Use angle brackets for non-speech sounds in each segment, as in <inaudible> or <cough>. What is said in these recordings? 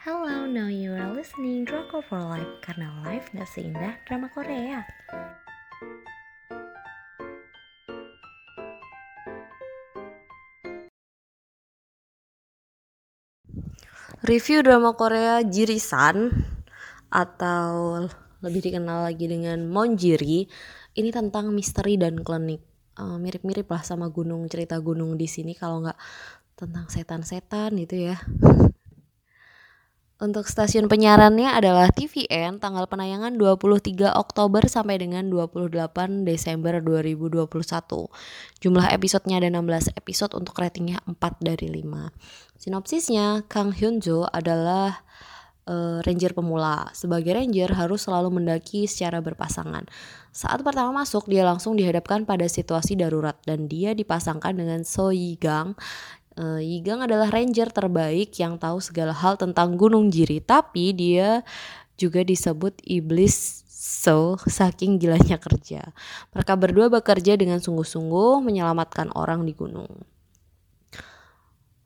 Hello, now you are listening Drama for Life karena life gak seindah drama Korea. Review drama Korea Jirisan atau lebih dikenal lagi dengan Monjiri ini tentang misteri dan klinik uh, mirip-mirip lah sama gunung cerita gunung di sini kalau nggak tentang setan-setan gitu ya <laughs> Untuk stasiun penyiarannya adalah TVN tanggal penayangan 23 Oktober sampai dengan 28 Desember 2021. Jumlah episodenya ada 16 episode untuk ratingnya 4 dari 5. Sinopsisnya, Kang Hyunjo adalah uh, ranger pemula. Sebagai ranger harus selalu mendaki secara berpasangan. Saat pertama masuk, dia langsung dihadapkan pada situasi darurat dan dia dipasangkan dengan So Yigang uh, Yigang adalah ranger terbaik yang tahu segala hal tentang Gunung Jiri, tapi dia juga disebut iblis so saking gilanya kerja. Mereka berdua bekerja dengan sungguh-sungguh menyelamatkan orang di gunung.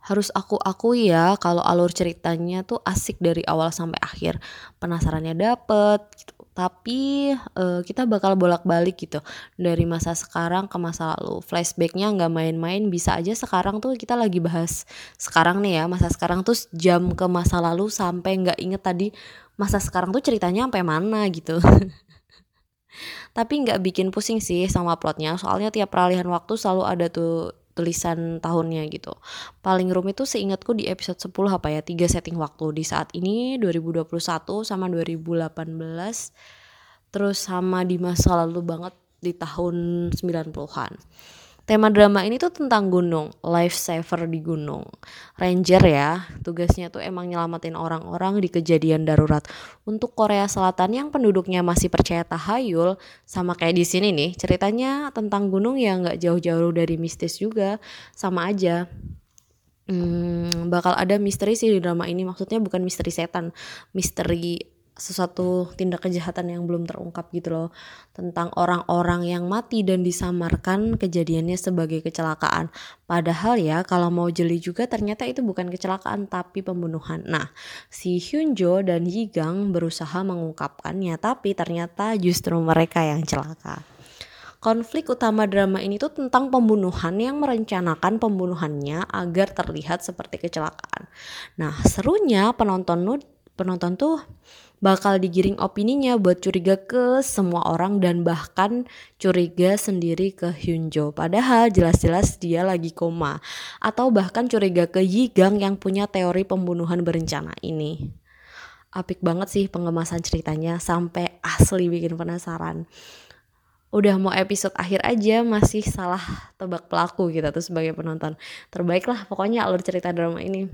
Harus aku akui ya kalau alur ceritanya tuh asik dari awal sampai akhir. Penasarannya dapet gitu. Tapi uh, kita bakal bolak-balik gitu. Dari masa sekarang ke masa lalu. Flashbacknya nggak main-main bisa aja sekarang tuh kita lagi bahas sekarang nih ya masa sekarang tuh jam ke masa lalu sampai nggak inget tadi masa sekarang tuh ceritanya sampai mana gitu. <laughs> Tapi nggak bikin pusing sih sama plotnya. Soalnya tiap peralihan waktu selalu ada tuh tulisan tahunnya gitu. Paling rumit tuh seingatku di episode 10 apa ya, tiga setting waktu di saat ini 2021 sama 2018 terus sama di masa lalu banget di tahun 90-an. Tema drama ini tuh tentang gunung, life saver di gunung. Ranger ya, tugasnya tuh emang nyelamatin orang-orang di kejadian darurat. Untuk Korea Selatan yang penduduknya masih percaya tahayul, sama kayak di sini nih, ceritanya tentang gunung yang nggak jauh-jauh dari mistis juga, sama aja. Hmm, bakal ada misteri sih di drama ini, maksudnya bukan misteri setan, misteri sesuatu tindak kejahatan yang belum terungkap gitu loh tentang orang-orang yang mati dan disamarkan kejadiannya sebagai kecelakaan. Padahal ya kalau mau jeli juga ternyata itu bukan kecelakaan tapi pembunuhan. Nah si Hyunjo dan Yigang berusaha mengungkapkannya tapi ternyata justru mereka yang celaka. Konflik utama drama ini tuh tentang pembunuhan yang merencanakan pembunuhannya agar terlihat seperti kecelakaan. Nah, serunya penonton penonton tuh bakal digiring opininya buat curiga ke semua orang dan bahkan curiga sendiri ke Hyunjo. Padahal jelas-jelas dia lagi koma. Atau bahkan curiga ke Yigang yang punya teori pembunuhan berencana ini. Apik banget sih pengemasan ceritanya sampai asli bikin penasaran. Udah mau episode akhir aja masih salah tebak pelaku gitu tuh sebagai penonton. Terbaiklah pokoknya alur cerita drama ini.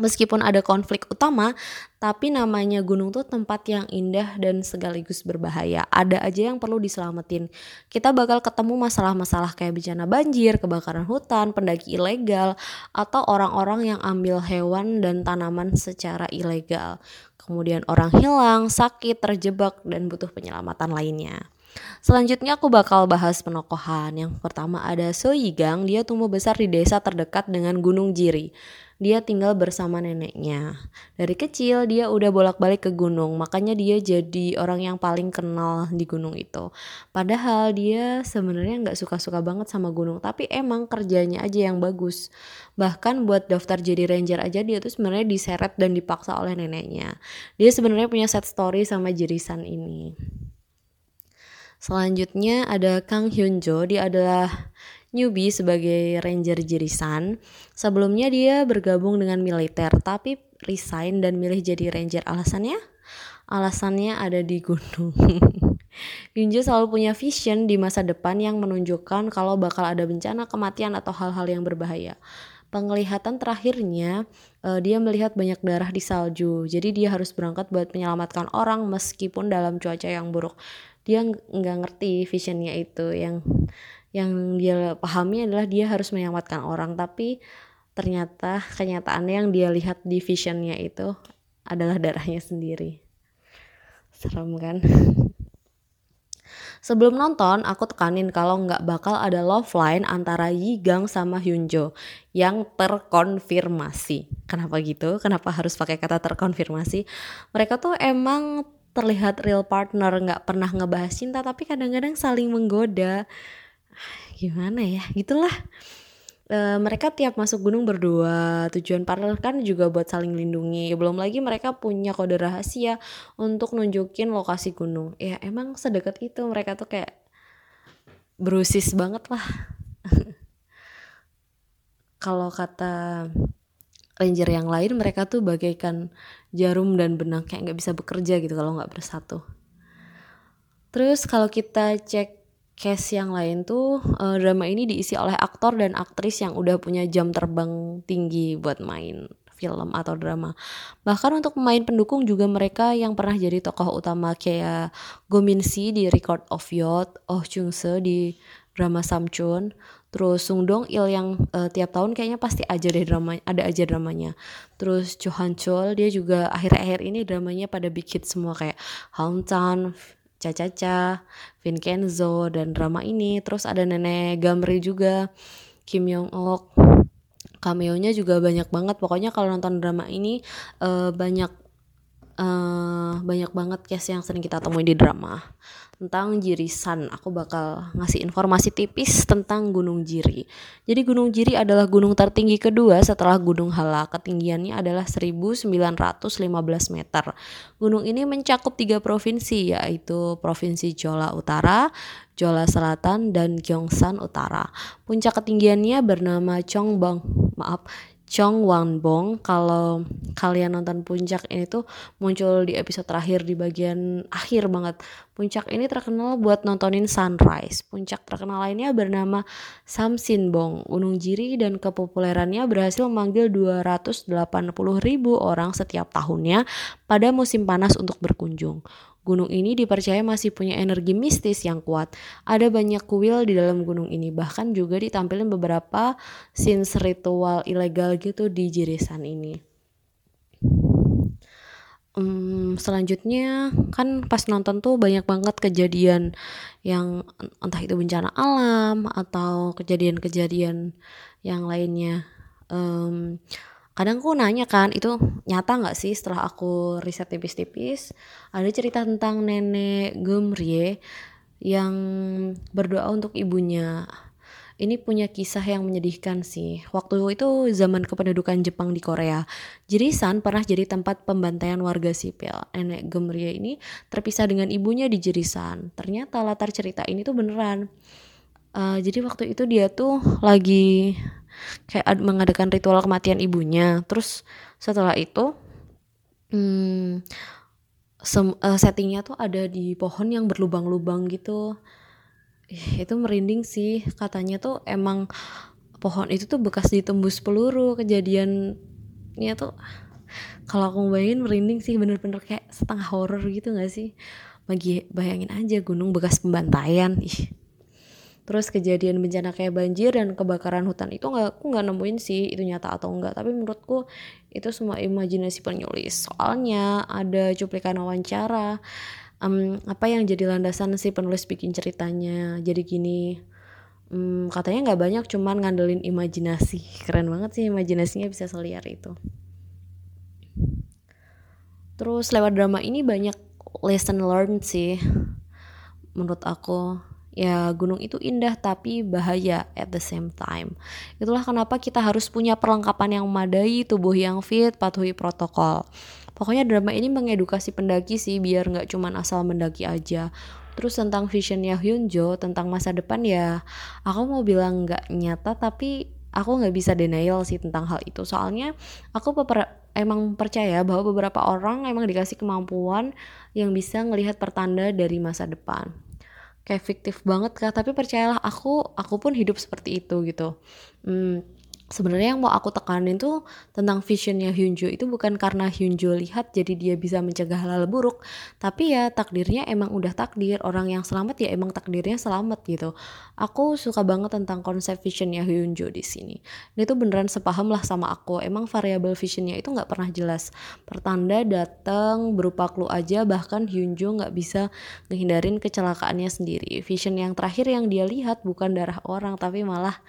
Meskipun ada konflik utama, tapi namanya gunung tuh tempat yang indah dan sekaligus berbahaya. Ada aja yang perlu diselamatin. Kita bakal ketemu masalah-masalah kayak bencana banjir, kebakaran hutan, pendaki ilegal, atau orang-orang yang ambil hewan dan tanaman secara ilegal. Kemudian orang hilang, sakit, terjebak, dan butuh penyelamatan lainnya. Selanjutnya aku bakal bahas penokohan. Yang pertama ada So Yigang, dia tumbuh besar di desa terdekat dengan Gunung Jiri dia tinggal bersama neneknya. Dari kecil dia udah bolak-balik ke gunung, makanya dia jadi orang yang paling kenal di gunung itu. Padahal dia sebenarnya nggak suka-suka banget sama gunung, tapi emang kerjanya aja yang bagus. Bahkan buat daftar jadi ranger aja dia tuh sebenarnya diseret dan dipaksa oleh neneknya. Dia sebenarnya punya set story sama Jirisan ini. Selanjutnya ada Kang Hyunjo, dia adalah newbie sebagai ranger jirisan. Sebelumnya dia bergabung dengan militer tapi resign dan milih jadi ranger. Alasannya? Alasannya ada di gunung. <laughs> Yunjo selalu punya vision di masa depan yang menunjukkan kalau bakal ada bencana, kematian atau hal-hal yang berbahaya. Penglihatan terakhirnya uh, dia melihat banyak darah di salju. Jadi dia harus berangkat buat menyelamatkan orang meskipun dalam cuaca yang buruk. Dia nggak ngerti visionnya itu yang yang dia pahami adalah dia harus menyelamatkan orang tapi ternyata kenyataannya yang dia lihat di visionnya itu adalah darahnya sendiri serem kan <laughs> Sebelum nonton, aku tekanin kalau nggak bakal ada love line antara Yi Gang sama Hyunjo yang terkonfirmasi. Kenapa gitu? Kenapa harus pakai kata terkonfirmasi? Mereka tuh emang terlihat real partner, nggak pernah ngebahas cinta, tapi kadang-kadang saling menggoda. Gimana ya? Gitulah uh, mereka tiap masuk gunung berdua. Tujuan partner kan juga buat saling lindungi. Belum lagi mereka punya kode rahasia untuk nunjukin lokasi gunung. Ya emang sedekat itu mereka tuh kayak berusis banget lah. <laughs> Kalau kata ranger yang lain mereka tuh bagaikan jarum dan benang kayak nggak bisa bekerja gitu kalau nggak bersatu. Terus kalau kita cek case yang lain tuh uh, drama ini diisi oleh aktor dan aktris yang udah punya jam terbang tinggi buat main film atau drama. Bahkan untuk pemain pendukung juga mereka yang pernah jadi tokoh utama kayak Go Min Si di Record of Youth, Oh Chung Se di drama Samchun, terus Sung Dong Il yang uh, tiap tahun kayaknya pasti aja deh drama ada aja dramanya. Terus Cho Han Chol dia juga akhir-akhir ini dramanya pada big hit semua kayak Hometown, Caca-Caca, Vincenzo dan drama ini. Terus ada Nenek Gamri juga, Kim Yong Ok. Cameo-nya juga banyak banget. Pokoknya kalau nonton drama ini uh, banyak uh, banyak banget case yang sering kita temuin di drama tentang Jirisan. Aku bakal ngasih informasi tipis tentang Gunung Jiri. Jadi Gunung Jiri adalah gunung tertinggi kedua setelah Gunung Hala. Ketinggiannya adalah 1915 meter. Gunung ini mencakup tiga provinsi yaitu Provinsi Jola Utara, Jola Selatan, dan Gyeongsan Utara. Puncak ketinggiannya bernama Chongbang. Maaf, Chong Wan Bong kalau kalian nonton puncak ini tuh muncul di episode terakhir di bagian akhir banget. Puncak ini terkenal buat nontonin sunrise. Puncak terkenal lainnya bernama Samsin Bong. Gunung Jiri dan kepopulerannya berhasil memanggil 280 ribu orang setiap tahunnya pada musim panas untuk berkunjung Gunung ini dipercaya masih punya energi mistis yang kuat. Ada banyak kuil di dalam gunung ini, bahkan juga ditampilkan beberapa scenes ritual ilegal gitu di Jirisan ini. Um, selanjutnya kan pas nonton tuh banyak banget kejadian yang entah itu bencana alam atau kejadian-kejadian yang lainnya. Um, kadang aku nanya kan itu nyata nggak sih setelah aku riset tipis-tipis ada cerita tentang nenek Gemrie yang berdoa untuk ibunya ini punya kisah yang menyedihkan sih. Waktu itu zaman kependudukan Jepang di Korea. Jirisan pernah jadi tempat pembantaian warga sipil. Nenek Gemrie ini terpisah dengan ibunya di Jirisan. Ternyata latar cerita ini tuh beneran. Uh, jadi waktu itu dia tuh lagi kayak mengadakan ritual kematian ibunya. Terus setelah itu hmm, sem- uh, settingnya tuh ada di pohon yang berlubang-lubang gitu. Ih, itu merinding sih. Katanya tuh emang pohon itu tuh bekas ditembus peluru. Kejadiannya tuh kalau aku bayangin merinding sih. Bener-bener kayak setengah horror gitu gak sih? Bagi bayangin aja gunung bekas pembantaian. Ih terus kejadian bencana kayak banjir dan kebakaran hutan itu nggak aku nggak nemuin sih itu nyata atau enggak tapi menurutku itu semua imajinasi penulis soalnya ada cuplikan wawancara um, apa yang jadi landasan si penulis bikin ceritanya. Jadi gini um, katanya nggak banyak cuman ngandelin imajinasi. <laughs> Keren banget sih imajinasinya bisa seliar itu. Terus lewat drama ini banyak lesson learned sih menurut aku ya gunung itu indah tapi bahaya at the same time. Itulah kenapa kita harus punya perlengkapan yang memadai, tubuh yang fit, patuhi protokol. Pokoknya drama ini mengedukasi pendaki sih biar nggak cuma asal mendaki aja. Terus tentang visionnya Hyunjo tentang masa depan ya, aku mau bilang nggak nyata tapi aku nggak bisa denial sih tentang hal itu. Soalnya aku emang percaya bahwa beberapa orang emang dikasih kemampuan yang bisa ngelihat pertanda dari masa depan kayak fiktif banget kak. Tapi percayalah aku aku pun hidup seperti itu gitu. Hmm, sebenarnya yang mau aku tekanin tuh tentang visionnya Hyunjo itu bukan karena Hyunjo lihat jadi dia bisa mencegah hal-hal buruk tapi ya takdirnya emang udah takdir. Orang yang selamat ya emang takdirnya selamat gitu. Aku suka banget tentang konsep visionnya Hyunjo di sini. Ini tuh beneran sepaham lah sama aku. Emang variabel visionnya itu nggak pernah jelas. Pertanda datang berupa clue aja bahkan Hyunjo nggak bisa ngehindarin kecelakaannya sendiri. Vision yang terakhir yang dia lihat bukan darah orang tapi malah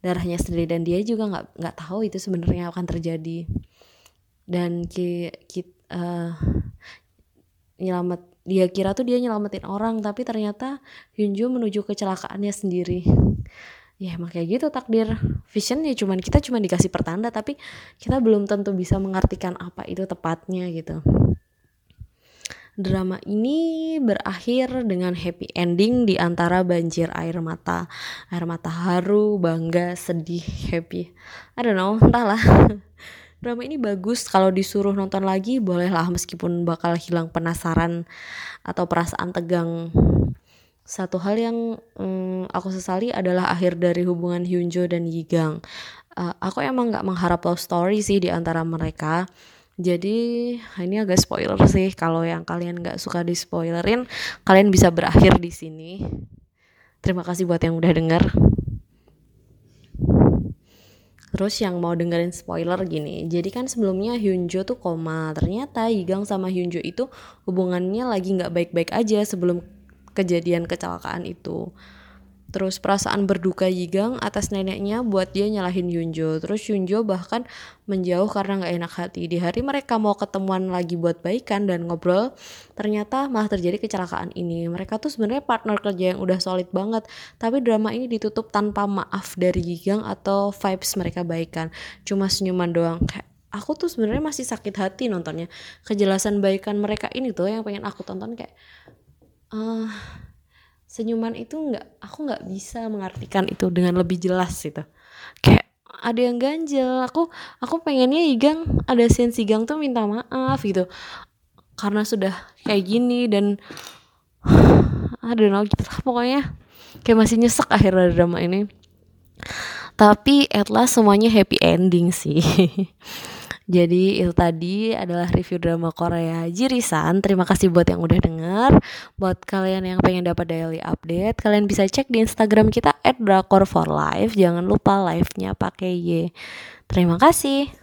darahnya sendiri dan dia juga nggak nggak tahu itu sebenarnya akan terjadi. Dan ki, ki uh, nyelamat dia kira tuh dia nyelamatin orang tapi ternyata Hyunjo menuju kecelakaannya sendiri. Ya emang kayak gitu takdir. Vision ya cuman kita cuma dikasih pertanda tapi kita belum tentu bisa mengartikan apa itu tepatnya gitu Drama ini berakhir dengan happy ending di antara banjir air mata. Air mata haru, bangga, sedih, happy. I don't know, entahlah. <laughs> Drama ini bagus kalau disuruh nonton lagi bolehlah meskipun bakal hilang penasaran atau perasaan tegang. Satu hal yang um, aku sesali adalah akhir dari hubungan Hyunjo dan Yigang. Uh, aku emang gak mengharap love story sih di antara mereka jadi ini agak spoiler sih kalau yang kalian nggak suka di spoilerin, kalian bisa berakhir di sini. Terima kasih buat yang udah denger. Terus yang mau dengerin spoiler gini, jadi kan sebelumnya Hyunjo tuh koma, ternyata Yigang sama Hyunjo itu hubungannya lagi nggak baik-baik aja sebelum kejadian kecelakaan itu. Terus perasaan berduka Yigang atas neneknya buat dia nyalahin Yunjo. Terus Yunjo bahkan menjauh karena gak enak hati. Di hari mereka mau ketemuan lagi buat baikan dan ngobrol, ternyata malah terjadi kecelakaan ini. Mereka tuh sebenarnya partner kerja yang udah solid banget, tapi drama ini ditutup tanpa maaf dari Yigang atau vibes mereka baikan. Cuma senyuman doang kayak aku tuh sebenarnya masih sakit hati nontonnya. Kejelasan baikan mereka ini tuh yang pengen aku tonton kayak uh, senyuman itu nggak aku nggak bisa mengartikan itu dengan lebih jelas gitu. Kayak ada yang ganjel aku aku pengennya Igang ada scene Igang tuh minta maaf gitu. Karena sudah kayak gini dan <sighs> ada know gitu lah pokoknya. Kayak masih nyesek akhir dari drama ini. Tapi at last semuanya happy ending sih <laughs> Jadi itu tadi adalah review drama Korea Jirisan. Terima kasih buat yang udah denger. Buat kalian yang pengen dapat daily update, kalian bisa cek di Instagram kita @drakor4life. Jangan lupa live-nya pakai Y. Terima kasih.